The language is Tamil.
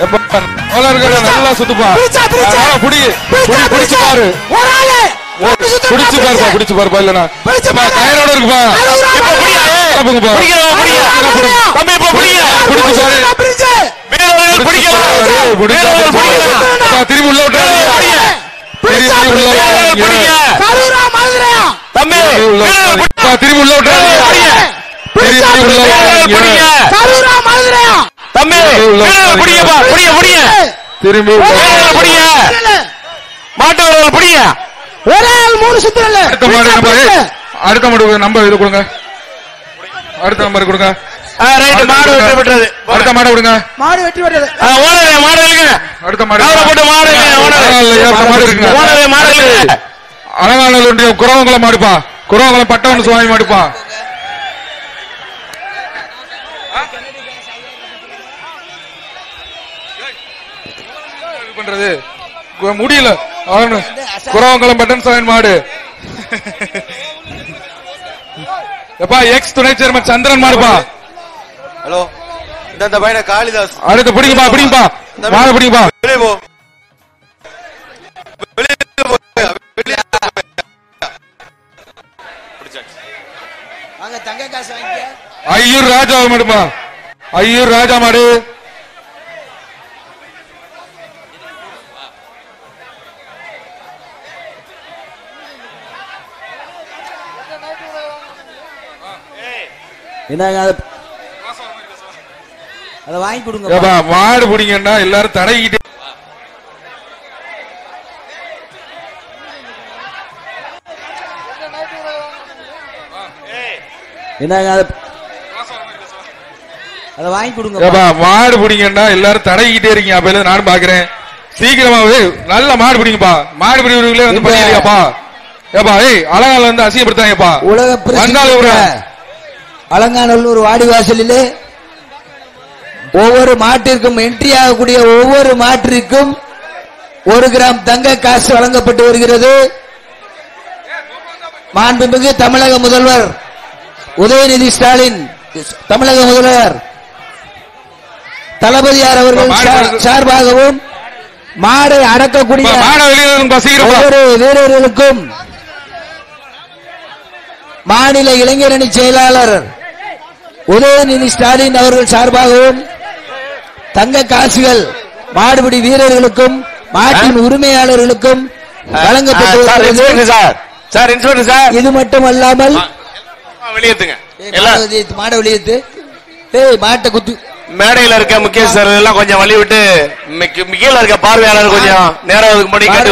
நல்லா சுத்துப்பா புடி புடி பிடிச்சு. பாரு பிடிச்சு. பாருப்பா பிடிச்சு பாருப்பா இல்லனா பிடிச்சு எப்பா, பாரு. கயிறோட இருக்குப்பா. அழுகுறா. தம்பி, இப்ப பிடிங்க. பிடிச்சு பாரு. வீரர்கள் பிடிக்கலாம். பிடிக்கலாம் எப்பா, திரும்பி உள்ள. பிரிச்சா, திரும்பி உள்ள. பிடிங்க. கரூரா மதுரையா தம்பி திரும்பி உள்ள. எப்பா, திரும்பி உள்ள பிடிங்க. கரூரா மதுரையா பிடிங்கப்பா பிடிங்க பிடிங்க திரும்பி உள்ள வீரர்கள் பிடிங்க. மாட்டு வீரர்கள் பிடிங்க. ஒரே ஆள் மூணு சுத்துறல அடுத்த மாடு நம்பர். அடுத்த மாடு நம்பர் இது கொடுங்க. அடுத்த நம்பர் கொடுங்க. ரைட் மாடு வெற்றி பெற்றது. அடுத்த மாடு கொடுங்க. மாடு வெற்றி பெற்றது. ஆ, ஓனரே மாடு இழுங்க அடுத்த மாடு அவரை போட்டு மாடு ஓனரே. மாடு இருக்குங்க. ஓனரே மாடு இழுங்க அலங்காநல்லூர் ஒன்றியம் குறவங்குளம் மாடுப்பா. குறவங்குளம் பட்டவன் சுவாமி மாடுப்பா. பண்றது? முடியல. அவனு குறவங்குளம் பட்டன் சுவாமி மாடு. எப்பா எக்ஸ் துணை சேர்மன் சந்திரன் மாடுப்பா. ஹலோ. இந்த பையனை காளிதாஸ். அடுத்து பிடிங்கப்பா பிடிங்கப்பா. மாடு பிடிங்கப்பா. வெளியே போ. ஐயூர் ராஜா மாடுப்பா. ஐயூர் ராஜா மாடு. என்னங்க அதை அதை வாங்கி கொடுங்க மாடு பிடிங்கன்னா எல்லாரும் தடகிட்டே என்னங்க அதை அதை வாங்கி கொடுங்க மாடு பிடிங்கன்னா எல்லாரும் தடகிட்டே இருக்கீங்க. அப்ப நானும் பாக்குறேன். சீக்கிரமாவே நல்ல மாடு பிடிங்கப்பா. மாடு பிடிக்கிறவங்களே வந்து பண்ணிருக்காப்பா ஏப்பா ஏய் அழகால வந்து அசிங்கப்படுத்தாங்கப்பா உலக அலங்காநல்லூர் வாடிவாசலிலே ஒவ்வொரு மாட்டிற்கும் என்ட்ரி ஆகக்கூடிய ஒவ்வொரு மாட்டிற்கும் ஒரு கிராம் தங்க காசு வழங்கப்பட்டு வருகிறது மாண்புமிகு தமிழக முதல்வர் உதயநிதி ஸ்டாலின் தமிழக முதல்வர் தளபதியார் அவர்கள். சார்பாகவும் மாடை அடக்கக்கூடிய ஒவ்வொரு வீரர்களுக்கும் மாநில இளைஞரணி செயலாளர் உதயநிதி ஸ்டாலின் அவர்கள் சார்பாகவும் தங்க காசுகள் மாடுபிடி வீரர்களுக்கும் மாட்டின் உரிமையாளர்களுக்கும் வழங்கப்பட்டு சார் சார். Sir sir. இது ஏய், எல்லாம் மாடை வெளியேத்து, ஏய் மாட்டை குத்து. மேடையில இருக்க முக்கியஸ்தர் எல்லாம் கொஞ்சம் வழி விட்டு கீழ இருக்க பார்வையாளர் கொஞ்சம் நேரம் ஒதுக்கும்படி மாடை